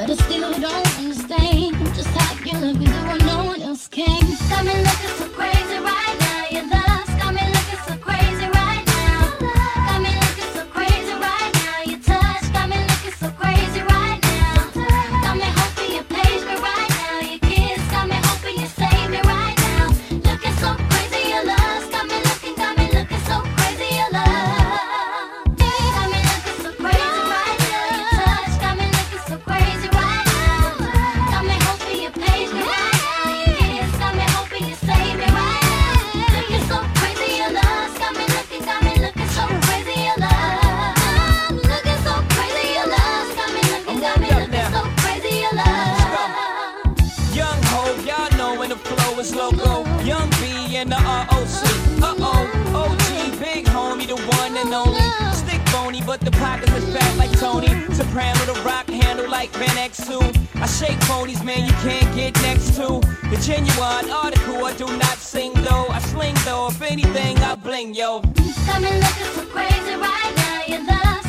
but I still don't understand just how you look me doing can. Got me looking so crazy loco. Young B and the ROC. Uh oh, OG, big homie, the one and only. Stick bony, but the pockets is fat like Tony. Soprano, the rock handle like Van X2. I shake ponies, man, you can't get next to. The genuine article, I do not sing though. I sling though, if anything, I bling, yo. Got me looking so crazy right now. Your love's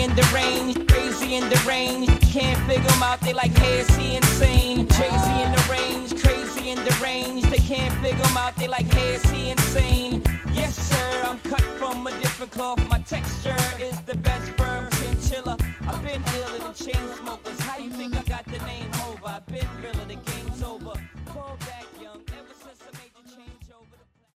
Crazy in the range, crazy in the range. Can't figure them out, they like, hey, is he insane? Crazy in the range, crazy in the range. They can't figure them out, they like, hey, is he insane? Yes, sir, I'm cut from a different cloth. My texture is the best firm chinchilla. I've been iller than chain smokers.